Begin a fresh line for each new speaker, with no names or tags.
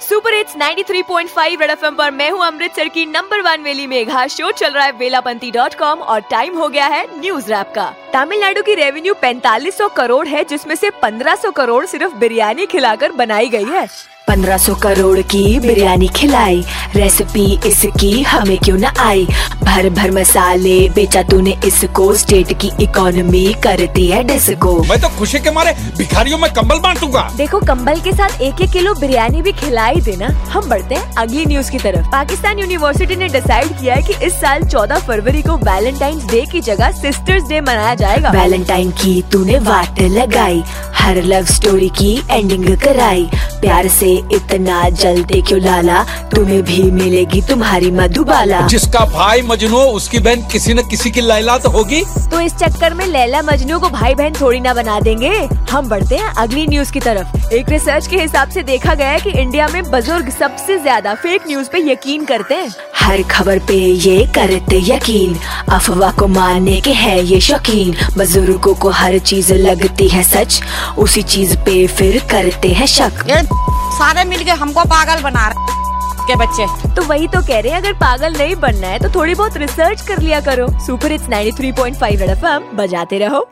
Super hits 93.5 red FM पर मैं हूँ अमृतसर की नंबर वन वेली मेघा। शो चल रहा है वेलापंती डॉट कॉम और टाइम हो गया है न्यूज़ रैप का। तमिलनाडु की रेवेन्यू 4500 करोड़ है, जिसमें से 1500 करोड़ सिर्फ़ बिरयानी खिलाकर बनाई गई है।
1500 करोड़ की बिरयानी खिलाई रेसिपी इसकी हमें क्यों न आई? भर भर मसाले बेचा तूने इसको स्टेट की इकोनॉमी करती है डिस्को
मैं तो खुशी के मारे भिखारियों में कंबल बांटूँगा
देखो कंबल के साथ एक एक किलो बिरयानी भी खिलाई देना हम बढ़ते हैं अगली न्यूज़ की तरफ़। पाकिस्तान यूनिवर्सिटी ने डिसाइड किया है कि इस साल 14 फरवरी को वैलेंटाइन डे की जगह सिस्टर्स डे मनाया जाएगा।
वैलेंटाइन की तूने वाट लगाई हर लव स्टोरी की एंडिंग कराई। प्यार से इतना जलते क्यों लाला? तुम्हें भी मिलेगी तुम्हारी मधुबाला।
जिसका भाई मजनू उसकी बहन किसी न किसी की लैला तो होगी।
तो इस चक्कर में लैला मजनू को भाई बहन थोड़ी ना बना देंगे। हम बढ़ते हैं अगली न्यूज़ की तरफ़। एक रिसर्च के हिसाब से देखा गया है कि इंडिया में बुज़ुर्ग सबसे ज़्यादा फेक न्यूज़ पे यकीन करते हैं।
हर खबर पे ये करते यकीन। अफवाह को मानने के है ये शौकीन। बुज़ुर्गों को हर चीज़ लगती है सच। उसी चीज़ पे फिर करते हैं शक।
सारे मिलके हमको पागल बना रहे के बच्चे।
तो वही तो कह रहे हैं, अगर पागल नहीं बनना है तो थोड़ी बहुत रिसर्च कर लिया करो। सुपर इट्स 93.5 थ्री एफएम बजाते रहो।